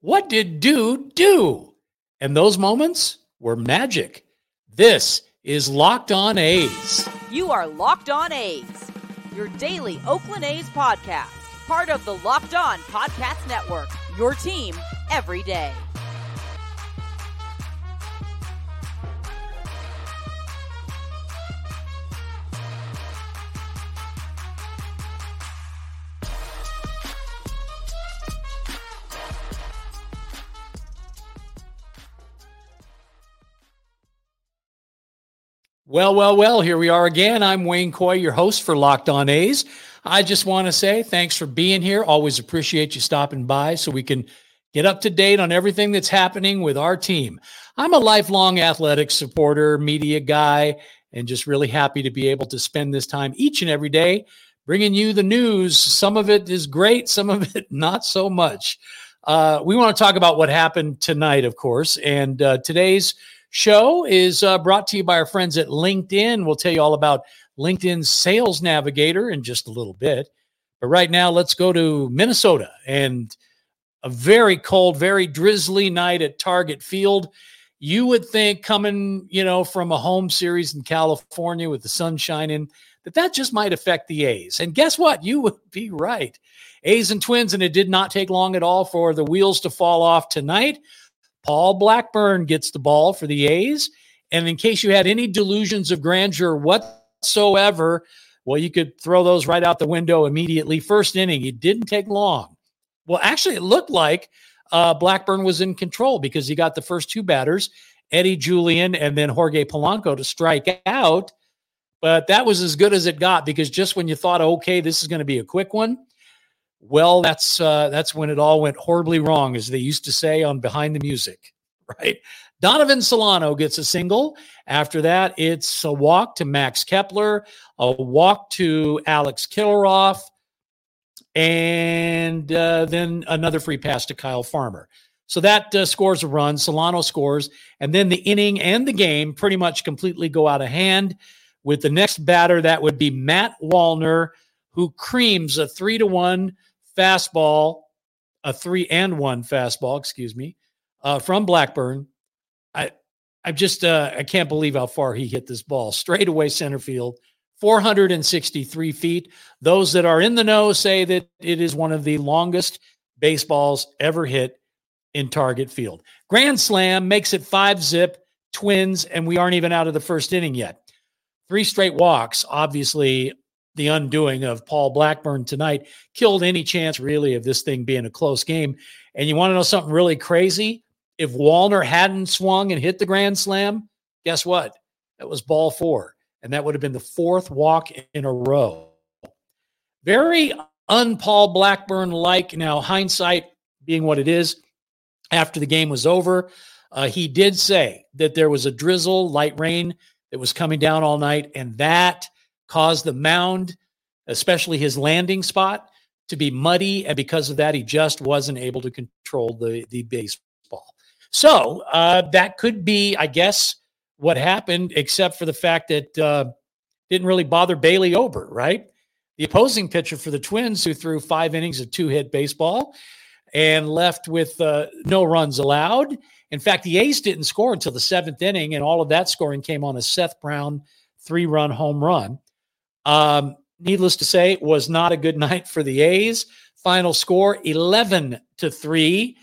What did dude do? And those moments were magic. This is Locked On A's. You are Locked On A's, your daily Oakland A's podcast, part of the Locked On Podcast Network, your team every day. Well, well, well, here we are again. I'm Wayne Coy, your host for Locked On A's. I just want to say thanks for being here. Always appreciate you stopping by so we can get up to date on everything that's happening with our team. I'm a lifelong athletics supporter, media guy, and just really happy to be able to spend this time each and every day bringing you the news. Some of it is great, some of it not so much. Uh, we want to talk about what happened tonight, of course, and uh, today's show is uh, brought to you by our friends at LinkedIn. We'll tell you all about LinkedIn Sales Navigator in just a little bit. But right now, let's go to Minnesota and a very cold, very drizzly night at Target Field. You would think coming, you know, from a home series in California with the sun shining, that that just might affect the A's. And guess what? You would be right. A's and Twins, and it did not take long at all for the wheels to fall off tonight. Paul Blackburn gets the ball for the A's. And in case you had any delusions of grandeur whatsoever, well, you could throw those right out the window immediately. First inning, it didn't take long. Well, actually, it looked like uh, Blackburn was in control because he got the first two batters, Eddie Julien and then Jorge Polanco, to strike out. But that was as good as it got because just when you thought, okay, this is going to be a quick one, well, that's uh, that's when it all went horribly wrong, as they used to say on Behind the Music, right? Donovan Solano gets a single. After that, it's a walk to Max Kepler, a walk to Alex Kirilloff, and uh, then another free pass to Kyle Farmer. So that uh, scores a run. Solano scores, and then the inning and the game pretty much completely go out of hand. With the next batter, that would be Matt Wallner, who creams a three to one fastball, a three and one fastball, excuse me, uh, from Blackburn. I I just uh, I can't believe how far he hit this ball straight away center field, 463 feet. Those that are in the know say that it is one of the longest baseballs ever hit in target field. Grand slam makes it five zip twins, and we aren't even out of the first inning yet. Three straight walks, obviously the undoing of Paul Blackburn tonight killed any chance really of this thing being a close game. And you want to know something really crazy? If Wallner hadn't swung and hit the grand slam, guess what? That was ball four. And that would have been the fourth walk in a row. Very un Paul Blackburn like. Now, hindsight being what it is, after the game was over, uh, he did say that there was a drizzle, light rain that was coming down all night. And that caused the mound, especially his landing spot, to be muddy. And because of that, he just wasn't able to control the, the baseball. So uh, that could be, I guess, what happened, except for the fact that uh, didn't really bother Bailey Ober, right? The opposing pitcher for the Twins, who threw five innings of two hit baseball and left with uh, no runs allowed. In fact, the A's didn't score until the seventh inning, and all of that scoring came on a Seth Brown three run home run. Um, needless to say, it was not a good night for the A's. Final score 11 to 3.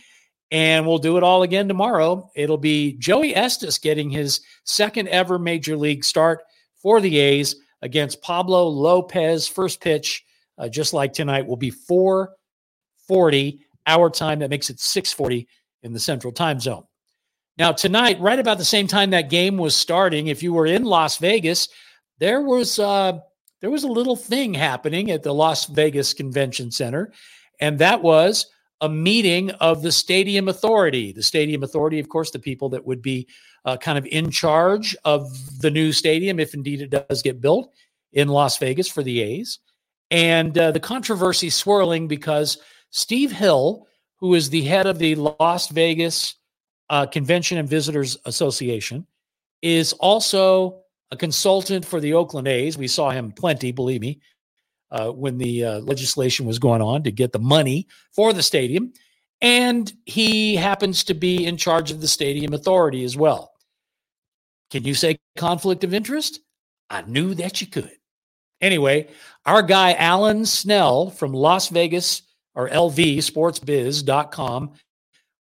And we'll do it all again tomorrow. It'll be Joey Estes getting his second ever major league start for the A's against Pablo Lopez. First pitch, uh, just like tonight, will be 440 our time. That makes it 640 in the central time zone. Now, tonight, right about the same time that game was starting, if you were in Las Vegas, there was uh, there was a little thing happening at the Las Vegas Convention Center, and that was a meeting of the Stadium Authority. The Stadium Authority, of course, the people that would be uh, kind of in charge of the new stadium, if indeed it does get built in Las Vegas for the A's. And uh, the controversy swirling because Steve Hill, who is the head of the Las Vegas uh, Convention and Visitors Association, is also a consultant for the Oakland A's. We saw him plenty, believe me, uh, when the uh, legislation was going on to get the money for the stadium. And he happens to be in charge of the stadium authority as well. Can you say conflict of interest? I knew that you could. Anyway, our guy Alan Snell from Las Vegas or lvsportsbiz.com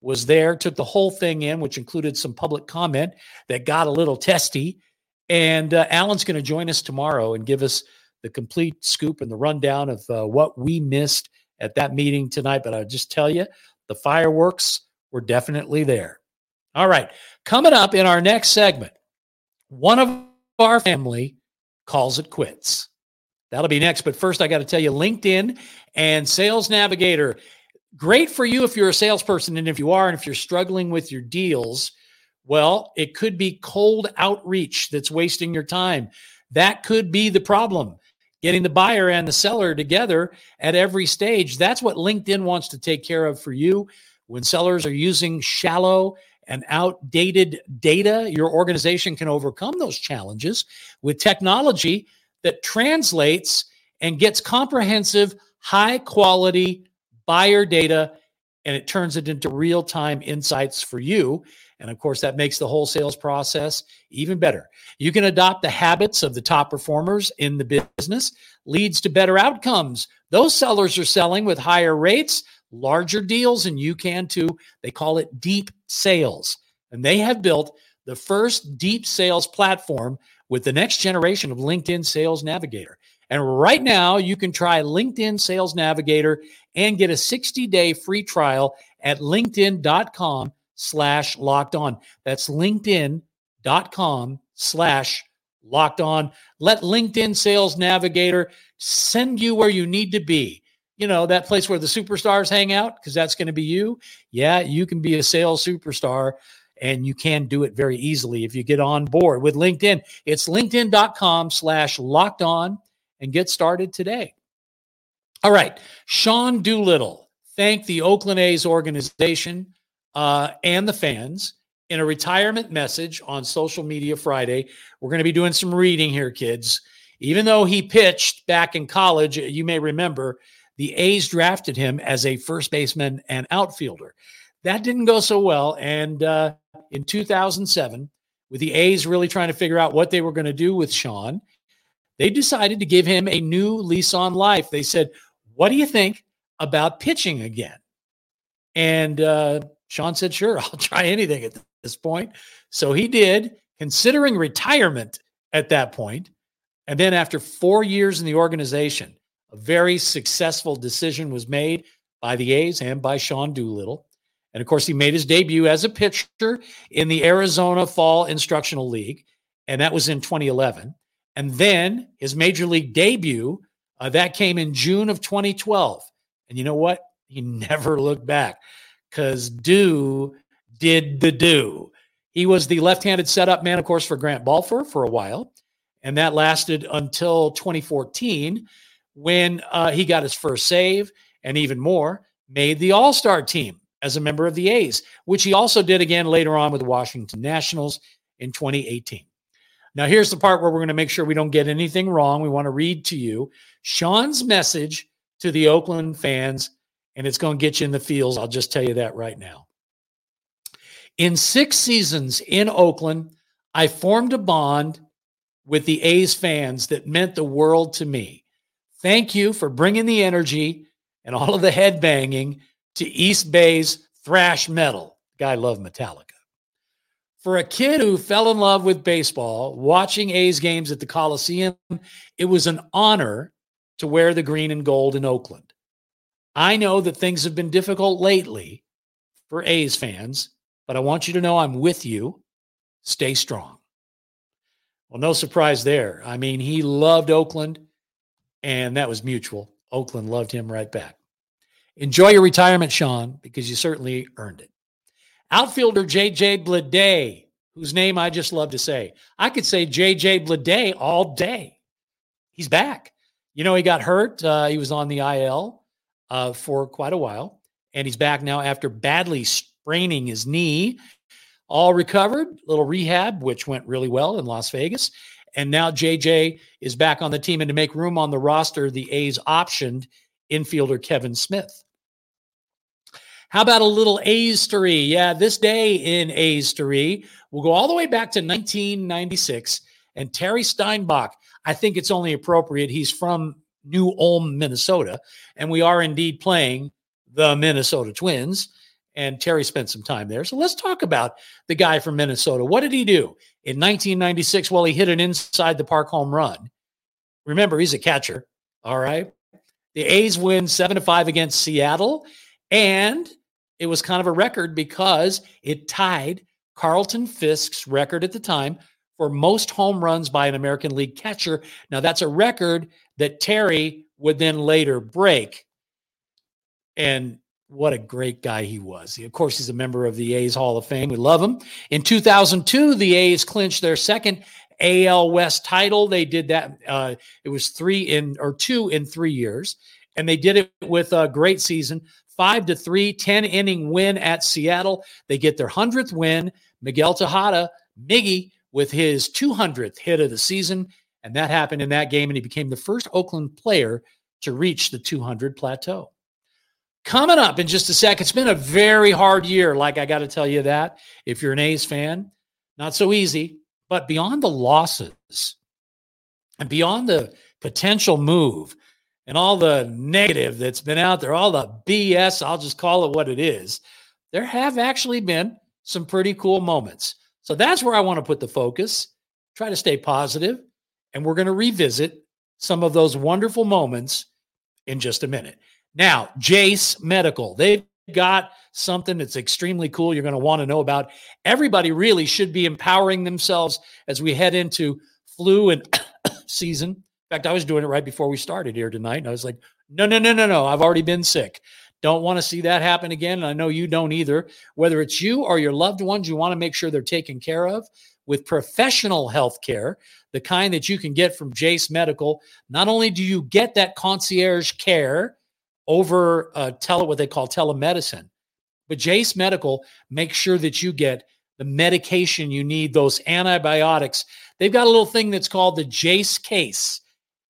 was there, took the whole thing in, which included some public comment that got a little testy. And uh, Alan's going to join us tomorrow and give us the complete scoop and the rundown of uh, what we missed at that meeting tonight. But I'll just tell you, the fireworks were definitely there. All right. Coming up in our next segment, one of our family calls it quits. That'll be next. But first, I got to tell you LinkedIn and Sales Navigator. Great for you if you're a salesperson. And if you are, and if you're struggling with your deals, well, it could be cold outreach that's wasting your time. That could be the problem. Getting the buyer and the seller together at every stage. That's what LinkedIn wants to take care of for you. When sellers are using shallow and outdated data, your organization can overcome those challenges with technology that translates and gets comprehensive, high quality buyer data and it turns it into real time insights for you. And of course, that makes the whole sales process even better. You can adopt the habits of the top performers in the business, leads to better outcomes. Those sellers are selling with higher rates, larger deals, and you can too. They call it deep sales. And they have built the first deep sales platform with the next generation of LinkedIn Sales Navigator. And right now, you can try LinkedIn Sales Navigator and get a 60-day free trial at linkedin.com slash locked on. That's linkedin.com slash locked on. Let LinkedIn Sales Navigator send you where you need to be. You know, that place where the superstars hang out, because that's going to be you. Yeah, you can be a sales superstar and you can do it very easily if you get on board with LinkedIn. It's linkedin.com slash locked on and get started today. All right. Sean Doolittle thanked the Oakland A's organization uh, and the fans in a retirement message on social media Friday. We're going to be doing some reading here, kids. Even though he pitched back in college, you may remember the A's drafted him as a first baseman and outfielder. That didn't go so well. And uh, in 2007, with the A's really trying to figure out what they were going to do with Sean, they decided to give him a new lease on life. They said, What do you think about pitching again? And uh, Sean said, Sure, I'll try anything at this point. So he did, considering retirement at that point. And then after four years in the organization, a very successful decision was made by the A's and by Sean Doolittle. And of course, he made his debut as a pitcher in the Arizona Fall Instructional League, and that was in 2011. And then his major league debut, uh, that came in June of 2012. And you know what? He never looked back because Do did the do. He was the left handed setup man, of course, for Grant Balfour for a while. And that lasted until 2014 when uh, he got his first save and even more, made the All Star team as a member of the A's, which he also did again later on with the Washington Nationals in 2018. Now, here's the part where we're going to make sure we don't get anything wrong. We want to read to you Sean's message to the Oakland fans, and it's going to get you in the feels. I'll just tell you that right now. In six seasons in Oakland, I formed a bond with the A's fans that meant the world to me. Thank you for bringing the energy and all of the head banging to East Bay's thrash metal. Guy loved Metallica. For a kid who fell in love with baseball, watching A's games at the Coliseum, it was an honor to wear the green and gold in Oakland. I know that things have been difficult lately for A's fans, but I want you to know I'm with you. Stay strong. Well, no surprise there. I mean, he loved Oakland, and that was mutual. Oakland loved him right back. Enjoy your retirement, Sean, because you certainly earned it. Outfielder JJ Bleday, whose name I just love to say. I could say JJ Bleday all day. He's back. You know, he got hurt. Uh, he was on the IL uh, for quite a while, and he's back now after badly spraining his knee. All recovered, little rehab, which went really well in Las Vegas. And now JJ is back on the team. And to make room on the roster, the A's optioned infielder Kevin Smith. How about a little A's story? Yeah, this day in A's story, we'll go all the way back to 1996 and Terry Steinbach. I think it's only appropriate. He's from New Ulm, Minnesota, and we are indeed playing the Minnesota Twins. And Terry spent some time there. So let's talk about the guy from Minnesota. What did he do in 1996? Well, he hit an inside the park home run. Remember, he's a catcher. All right. The A's win seven to five against Seattle. And it was kind of a record because it tied Carlton Fisk's record at the time for most home runs by an American League catcher. Now, that's a record that Terry would then later break. And what a great guy he was. Of course, he's a member of the A's Hall of Fame. We love him. In 2002, the A's clinched their second AL West title. They did that. Uh, it was three in or two in three years, and they did it with a great season. Five to three, 10 inning win at Seattle. They get their 100th win. Miguel Tejada, Miggy, with his 200th hit of the season. And that happened in that game. And he became the first Oakland player to reach the 200 plateau. Coming up in just a sec, it's been a very hard year. Like I got to tell you that if you're an A's fan, not so easy. But beyond the losses and beyond the potential move and all the negative that's been out there, all the BS, I'll just call it what it is, there have actually been some pretty cool moments. So that's where I want to put the focus, try to stay positive, and we're going to revisit some of those wonderful moments in just a minute. Now, Jace Medical, they've got something that's extremely cool you're going to want to know about. Everybody really should be empowering themselves as we head into flu and season. In fact, I was doing it right before we started here tonight. And I was like, no, no, no, no, no. I've already been sick. Don't want to see that happen again. And I know you don't either. Whether it's you or your loved ones, you want to make sure they're taken care of with professional health care, the kind that you can get from Jace Medical. Not only do you get that concierge care over uh, tele, what they call telemedicine, but Jace Medical makes sure that you get the medication you need, those antibiotics. They've got a little thing that's called the Jace case,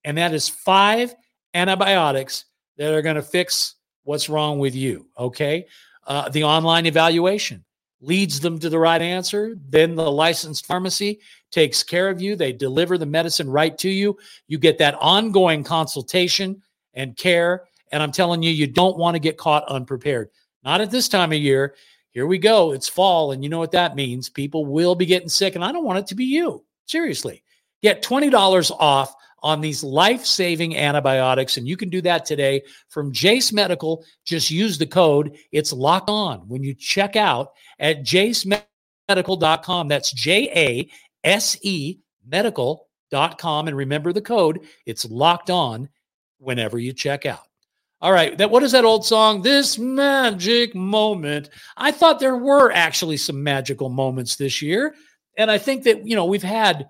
and that is five antibiotics that are going to fix what's wrong with you. Okay. Uh, the online evaluation leads them to the right answer. Then the licensed pharmacy takes care of you. They deliver the medicine right to you. You get that ongoing consultation and care. And I'm telling you, you don't want to get caught unprepared. Not at this time of year. Here we go. It's fall. And you know what that means? People will be getting sick. And I don't want it to be you. Seriously. Get $20 off on these life saving antibiotics. And you can do that today from Jace Medical. Just use the code. It's locked on when you check out at jasemedical.com. That's J A S E medical.com. And remember the code. It's locked on whenever you check out. All right, that what is that old song? This magic moment. I thought there were actually some magical moments this year, and I think that you know we've had.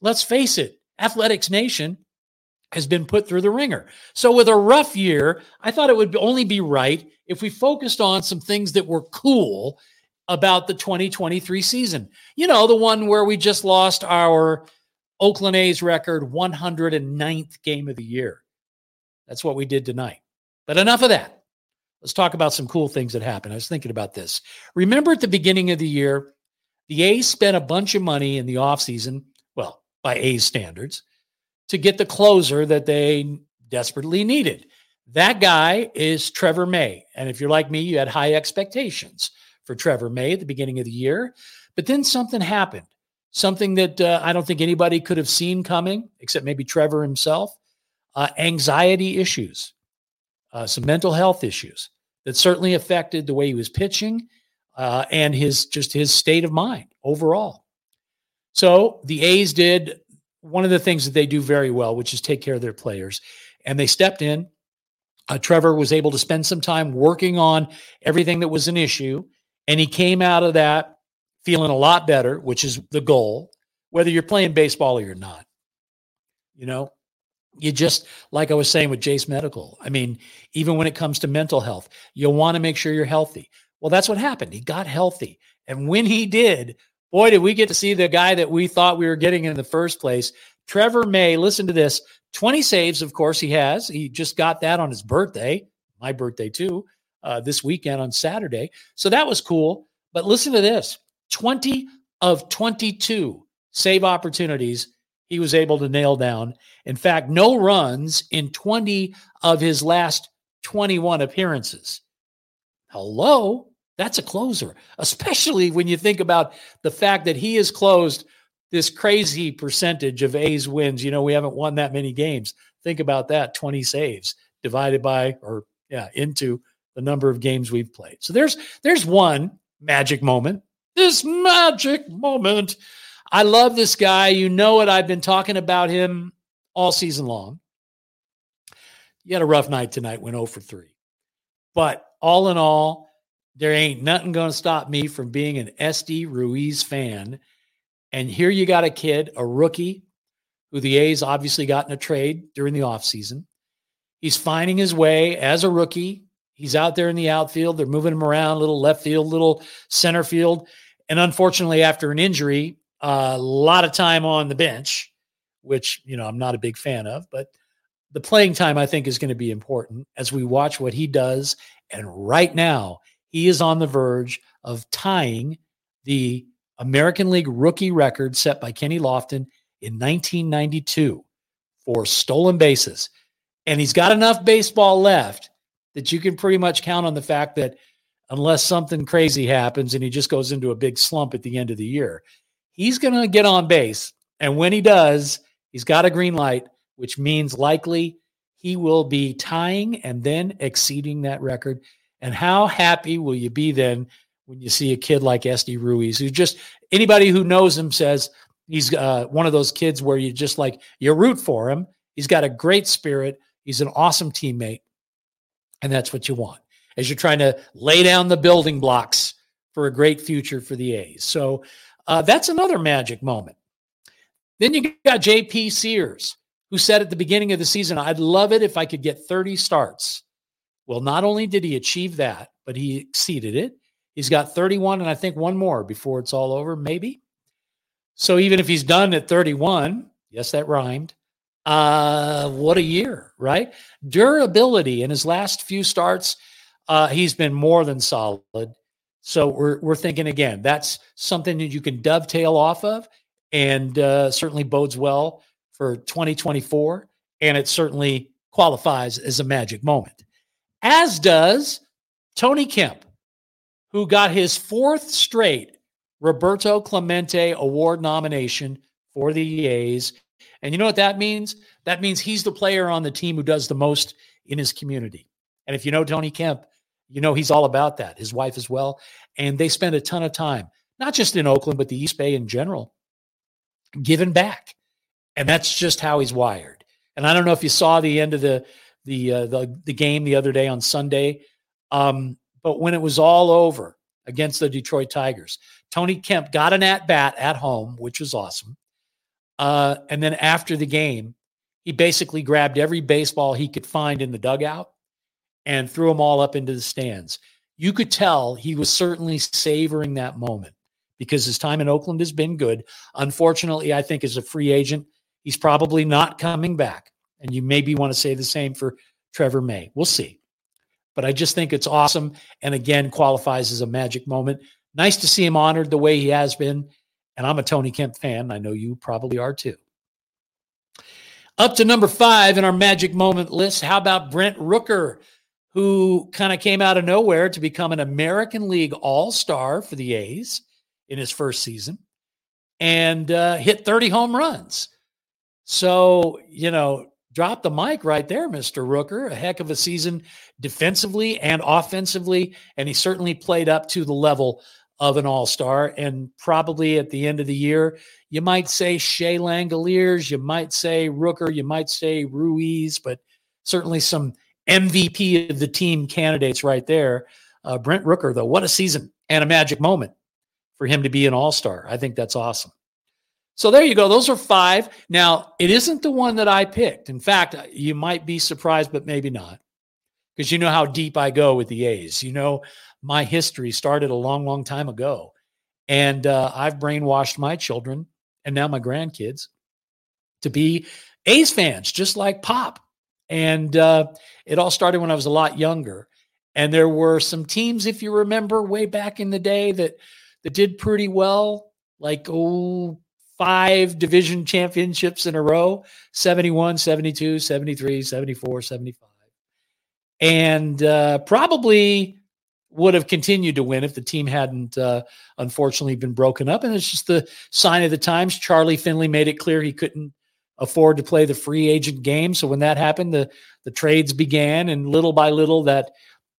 Let's face it, Athletics Nation has been put through the wringer. So with a rough year, I thought it would only be right if we focused on some things that were cool about the 2023 season. You know, the one where we just lost our Oakland A's record 109th game of the year. That's what we did tonight. But enough of that. Let's talk about some cool things that happened. I was thinking about this. Remember at the beginning of the year, the A's spent a bunch of money in the offseason, by A's standards, to get the closer that they desperately needed. That guy is Trevor May. And if you're like me, you had high expectations for Trevor May at the beginning of the year. But then something happened, something that uh, I don't think anybody could have seen coming, except maybe Trevor himself uh, anxiety issues uh, some mental health issues that certainly affected the way he was pitching uh, and his just his state of mind overall. So the A's did one of the things that they do very well, which is take care of their players, and they stepped in. Uh, Trevor was able to spend some time working on everything that was an issue, and he came out of that feeling a lot better, which is the goal, whether you're playing baseball or you're not. You know, you just like I was saying with Jace Medical. I mean, even when it comes to mental health, you'll want to make sure you're healthy. Well, that's what happened. He got healthy. And when he did, boy, did we get to see the guy that we thought we were getting in the first place. Trevor May, listen to this 20 saves, of course, he has. He just got that on his birthday, my birthday too. uh, this weekend on Saturday. So that was cool. But listen to this 20 of 22 save opportunities he was able to nail down. In fact, no runs in 20 of his last 21 appearances. Hello, that's a closer, especially when you think about the fact that he has closed this crazy percentage of A's wins. You know, we haven't won that many games. Think about that 20 saves divided by, or yeah, into the number of games we've played. So there's there's one magic moment. This magic moment. I love this guy. You know it. I've been talking about him all season long. You had a rough night tonight, went 0 for 3. But all in all, there ain't nothing going to stop me from being an Esteury Ruiz fan. And here you got a kid, a rookie, who the A's obviously got in a trade during the offseason. He's finding his way as a rookie. He's out there in the outfield. They're moving him around, little left field, little center field. And unfortunately, after an injury, a lot of time on the bench, which, you know, I'm not a big fan of, but the playing time I think is going to be important as we watch what he does. And right now, he is on the verge of tying the American League rookie record set by Kenny Lofton in 1992 for stolen bases. And he's got enough baseball left that you can pretty much count on the fact that unless something crazy happens and he just goes into a big slump at the end of the year, he's going to get on base. And when he does, he's got a green light, which means likely he will be tying and then exceeding that record. And how happy will you be then when you see a kid like Esteury Ruiz, who just anybody who knows him says he's uh, one of those kids where you just like you root for him. He's got a great spirit. He's an awesome teammate, and that's what you want as you're trying to lay down the building blocks for a great future for the A's. So uh, that's another magic moment. Then you got JP Sears, who said at the beginning of the season, I'd love it if I could get 30 starts. Well, not only did he achieve that, but he exceeded it. He's got 31 and I think one more before it's all over, maybe. So even if he's done at 31, yes, that rhymed. Uh, what a year, right? Durability in his last few starts, uh, he's been more than solid. So we're we're thinking again, that's something that you can dovetail off of, and uh, certainly bodes well for 2024, and it certainly qualifies as a magic moment. As does Tony Kemp, who got his fourth straight Roberto Clemente Award nomination for the A's. And you know what that means? That means he's the player on the team who does the most in his community. And if you know Tony Kemp, you know he's all about that, his wife as well. And they spend a ton of time, not just in Oakland, but the East Bay in general, giving back. And that's just how he's wired. And I don't know if you saw the end of the the uh, the, the game the other day on Sunday, um, but when it was all over against the Detroit Tigers, Tony Kemp got an at bat at home, which was awesome. Uh, and then after the game, he basically grabbed every baseball he could find in the dugout and threw them all up into the stands. You could tell he was certainly savoring that moment because his time in Oakland has been good. Unfortunately, I think as a free agent, he's probably not coming back. And you maybe want to say the same for Trevor May. We'll see. But I just think it's awesome. And again, qualifies as a magic moment. Nice to see him honored the way he has been. And I'm a Tony Kemp fan. I know you probably are too. Up to number five in our magic moment list. How about Brent Rooker? who kind of came out of nowhere to become an American League All Star for the A's in his first season and uh, hit 30 home runs. So, you know, drop the mic right there, Mr. Rooker. A heck of a season defensively and offensively. And he certainly played up to the level of an all star. And probably at the end of the year, you might say Shea Langeliers, you might say Rooker, you might say Ruiz, but certainly some MVP of the team candidates right there. Uh, Brent Rooker, though, what a season and a magic moment for him to be an all star. I think that's awesome. So there you go. Those are five. Now, it isn't the one that I picked. In fact, you might be surprised, but maybe not, because you know how deep I go with the A's. You know, my history started a long, long time ago. And uh, I've brainwashed my children and now my grandkids to be A's fans, just like Pop. And uh, it all started when I was a lot younger. And there were some teams, if you remember, way back in the day that that did pretty well, like oh five division championships in a row 71 72 73 74 75 and uh, probably would have continued to win if the team hadn't uh, unfortunately been broken up. And it's just the sign of the times. Charlie finley made it clear he couldn't afford to play the free agent game. So when that happened the the trades began and little by little that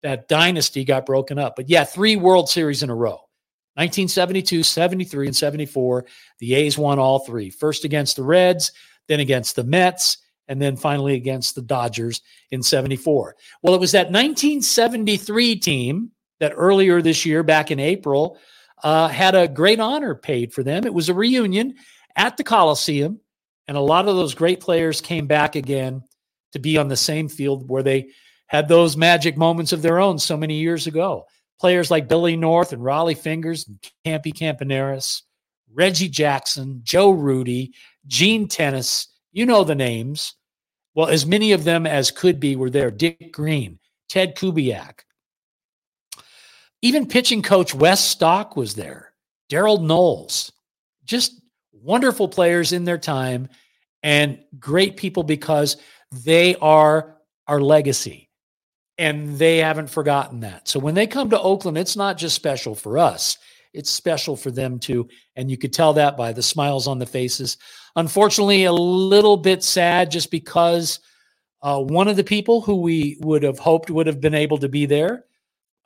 that dynasty got broken up. But yeah three world series in a row 1972, 73, and 74. The A's won all three. First against the Reds, then against the Mets, and then finally against the Dodgers in 74. Well, it was that 1973 team that earlier this year, back in April, uh, had a great honor paid for them. It was a reunion at the Coliseum, and a lot of those great players came back again to be on the same field where they had those magic moments of their own so many years ago players like Billy North and Rollie Fingers and Campy Campaneris, Reggie Jackson, Joe Rudi, Gene Tenace, you know the names. Well, as many of them as could be were there. Dick Green, Ted Kubiak. Even pitching coach Wes Stock was there. Darold Knowles. Just wonderful players in their time and great people because they are our legacy and they haven't forgotten that. So when they come to Oakland, it's not just special for us, it's special for them too. And you could tell that by the smiles on the faces. Unfortunately, a little bit sad just because uh, one of the people who we would have hoped would have been able to be there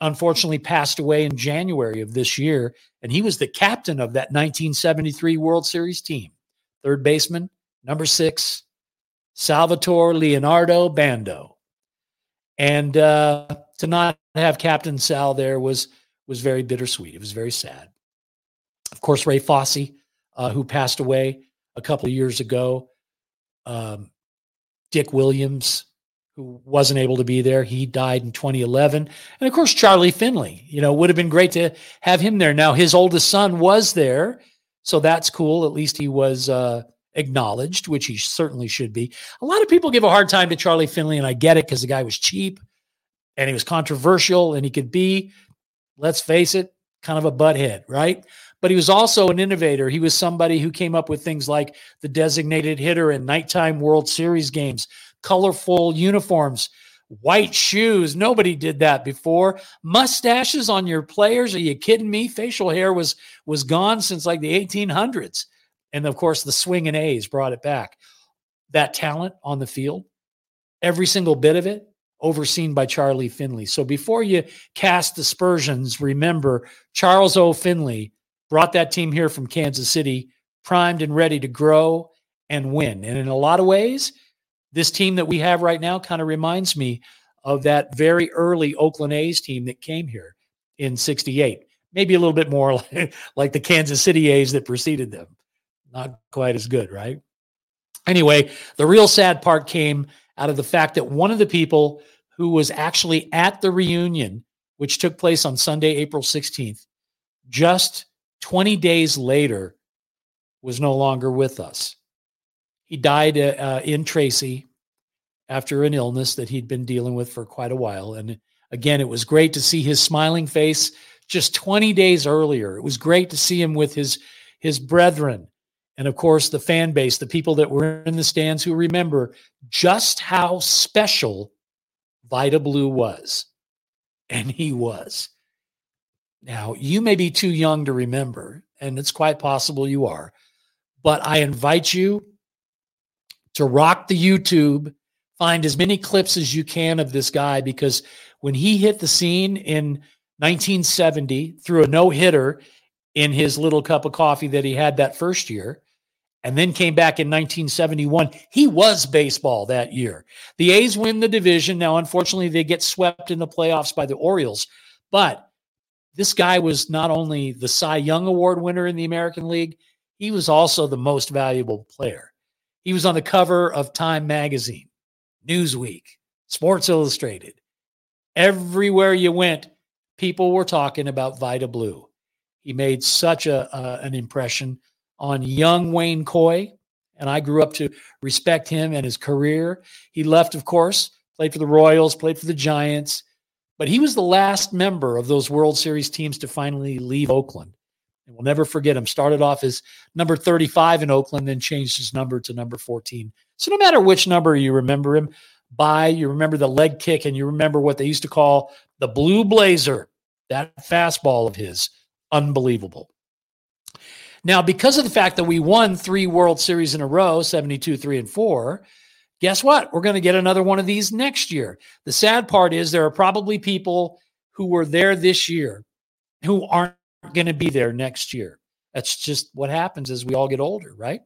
unfortunately passed away in January of this year. And he was the captain of that 1973 World Series team, third baseman, number six, Salvatore Leonardo Bando and uh, to not have Captain Sal there was was very bittersweet. It was very sad. Of course, Ray Fosse, uh, who passed away a couple of years ago. Um, Dick Williams, who wasn't able to be there, he died in 2011. And of course, Charlie Finley. You know, would have been great to have him there. Now, his oldest son was there, so that's cool. At least he was. Uh, acknowledged, which he certainly should be. A lot of people give a hard time to Charlie Finley, and I get it because the guy was cheap and he was controversial and he could be, let's face it, kind of a butthead, right? But he was also an innovator. He was somebody who came up with things like the designated hitter in nighttime World Series games, colorful uniforms, white shoes. Nobody did that before. Mustaches on your players? Are you kidding me? Facial hair was was gone since like the 1800s. And of course, the swinging A's brought it back. That talent on the field, every single bit of it, overseen by Charlie Finley. So before you cast aspersions, remember Charles O. Finley brought that team here from Kansas City, primed and ready to grow and win. And in a lot of ways, this team that we have right now kind of reminds me of that very early Oakland A's team that came here in 68. Maybe a little bit more like the Kansas City A's that preceded them not quite as good, right? Anyway, the real sad part came out of the fact that one of the people who was actually at the reunion, which took place on Sunday, April 16th, just 20 days later, was no longer with us. He died uh, uh in Tracy after an illness that he'd been dealing with for quite a while. And again, it was great to see his smiling face just 20 days earlier. It was great to see him with his his brethren and of course the fan base, the people that were in the stands who remember just how special Vida Blue was. And he was. Now, you may be too young to remember, and it's quite possible you are, but I invite you to rock the YouTube, find as many clips as you can of this guy because when he hit the scene in 1970 threw a no hitter in his little cup of coffee that he had that first year, and then came back in 1971. He was baseball that year. The A's win the division. Now, unfortunately, they get swept in the playoffs by the Orioles. But this guy was not only the Cy Young Award winner in the American League, he was also the most valuable player. He was on the cover of Time Magazine, Newsweek, Sports Illustrated. Everywhere you went, people were talking about Vida Blue. He made such a, uh, an impression on young Wayne Coy, and I grew up to respect him and his career. He left, of course, played for the Royals, played for the Giants, but he was the last member of those World Series teams to finally leave Oakland. And we'll never forget him. Started off as number 35 in Oakland, then changed his number to number 14. So no matter which number you remember him by, you remember the leg kick, and you remember what they used to call the blue blazer, that fastball of his. Unbelievable. Now, because of the fact that we won three World Series in a row 72, 3, and 4, guess what? We're going to get another one of these next year. The sad part is there are probably people who were there this year who aren't going to be there next year. That's just what happens as we all get older, right?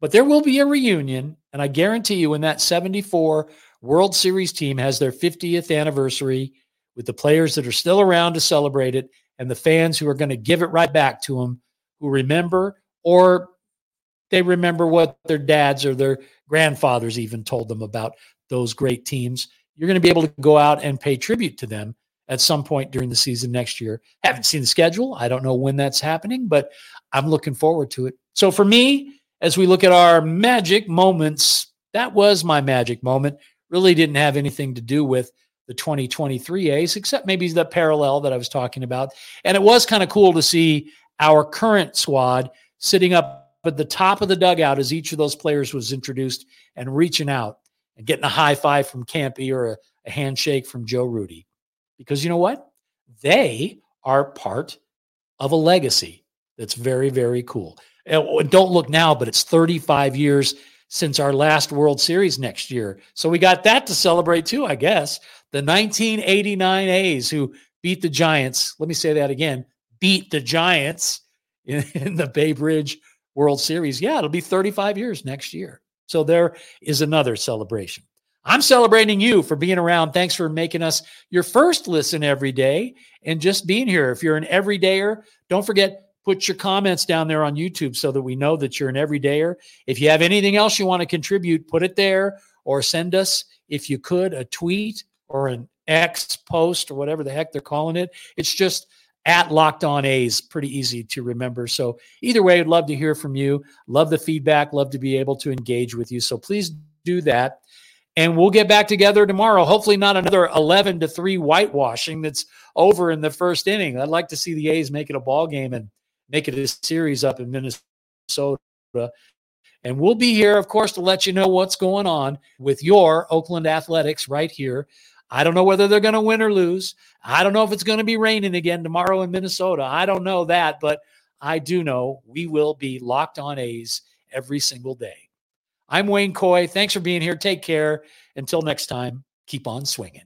But there will be a reunion. And I guarantee you, when that 74 World Series team has their 50th anniversary with the players that are still around to celebrate it and the fans who are going to give it right back to them who remember or they remember what their dads or their grandfathers even told them about those great teams. You're going to be able to go out and pay tribute to them at some point during the season next year. Haven't seen the schedule. I don't know when that's happening, but I'm looking forward to it. So for me, as we look at our magic moments, that was my magic moment. Really didn't have anything to do with the 2023 A's, except maybe the parallel that I was talking about. And it was kind of cool to see our current squad sitting up at the top of the dugout as each of those players was introduced and reaching out and getting a high five from Campy or a, a handshake from Joe Rudi. Because you know what? They are part of a legacy that's very, very cool. And don't look now, but it's 35 years since our last World Series next year. So we got that to celebrate too, I guess. The 1989 A's who beat the Giants. Let me say that again beat the Giants in, in the Bay Bridge World Series. Yeah, it'll be 35 years next year. So there is another celebration. I'm celebrating you for being around. Thanks for making us your first listen every day and just being here. If you're an everydayer, don't forget put your comments down there on YouTube so that we know that you're an everydayer. If you have anything else you want to contribute, put it there or send us if you could a tweet or an X post or whatever the heck they're calling it. It's just at Locked On A's. Pretty easy to remember. So either way, I'd love to hear from you. Love the feedback. Love to be able to engage with you. So please do that. And we'll get back together tomorrow. Hopefully, not another 11 to 3 whitewashing that's over in the first inning. I'd like to see the A's make it a ball game and make it a series up in Minnesota. And we'll be here, of course, to let you know what's going on with your Oakland Athletics right here I don't know whether they're going to win or lose. I don't know if it's going to be raining again tomorrow in Minnesota. I don't know that, but I do know we will be locked on A's every single day. I'm Wayne Coy. Thanks for being here. Take care. Until next time, keep on swinging.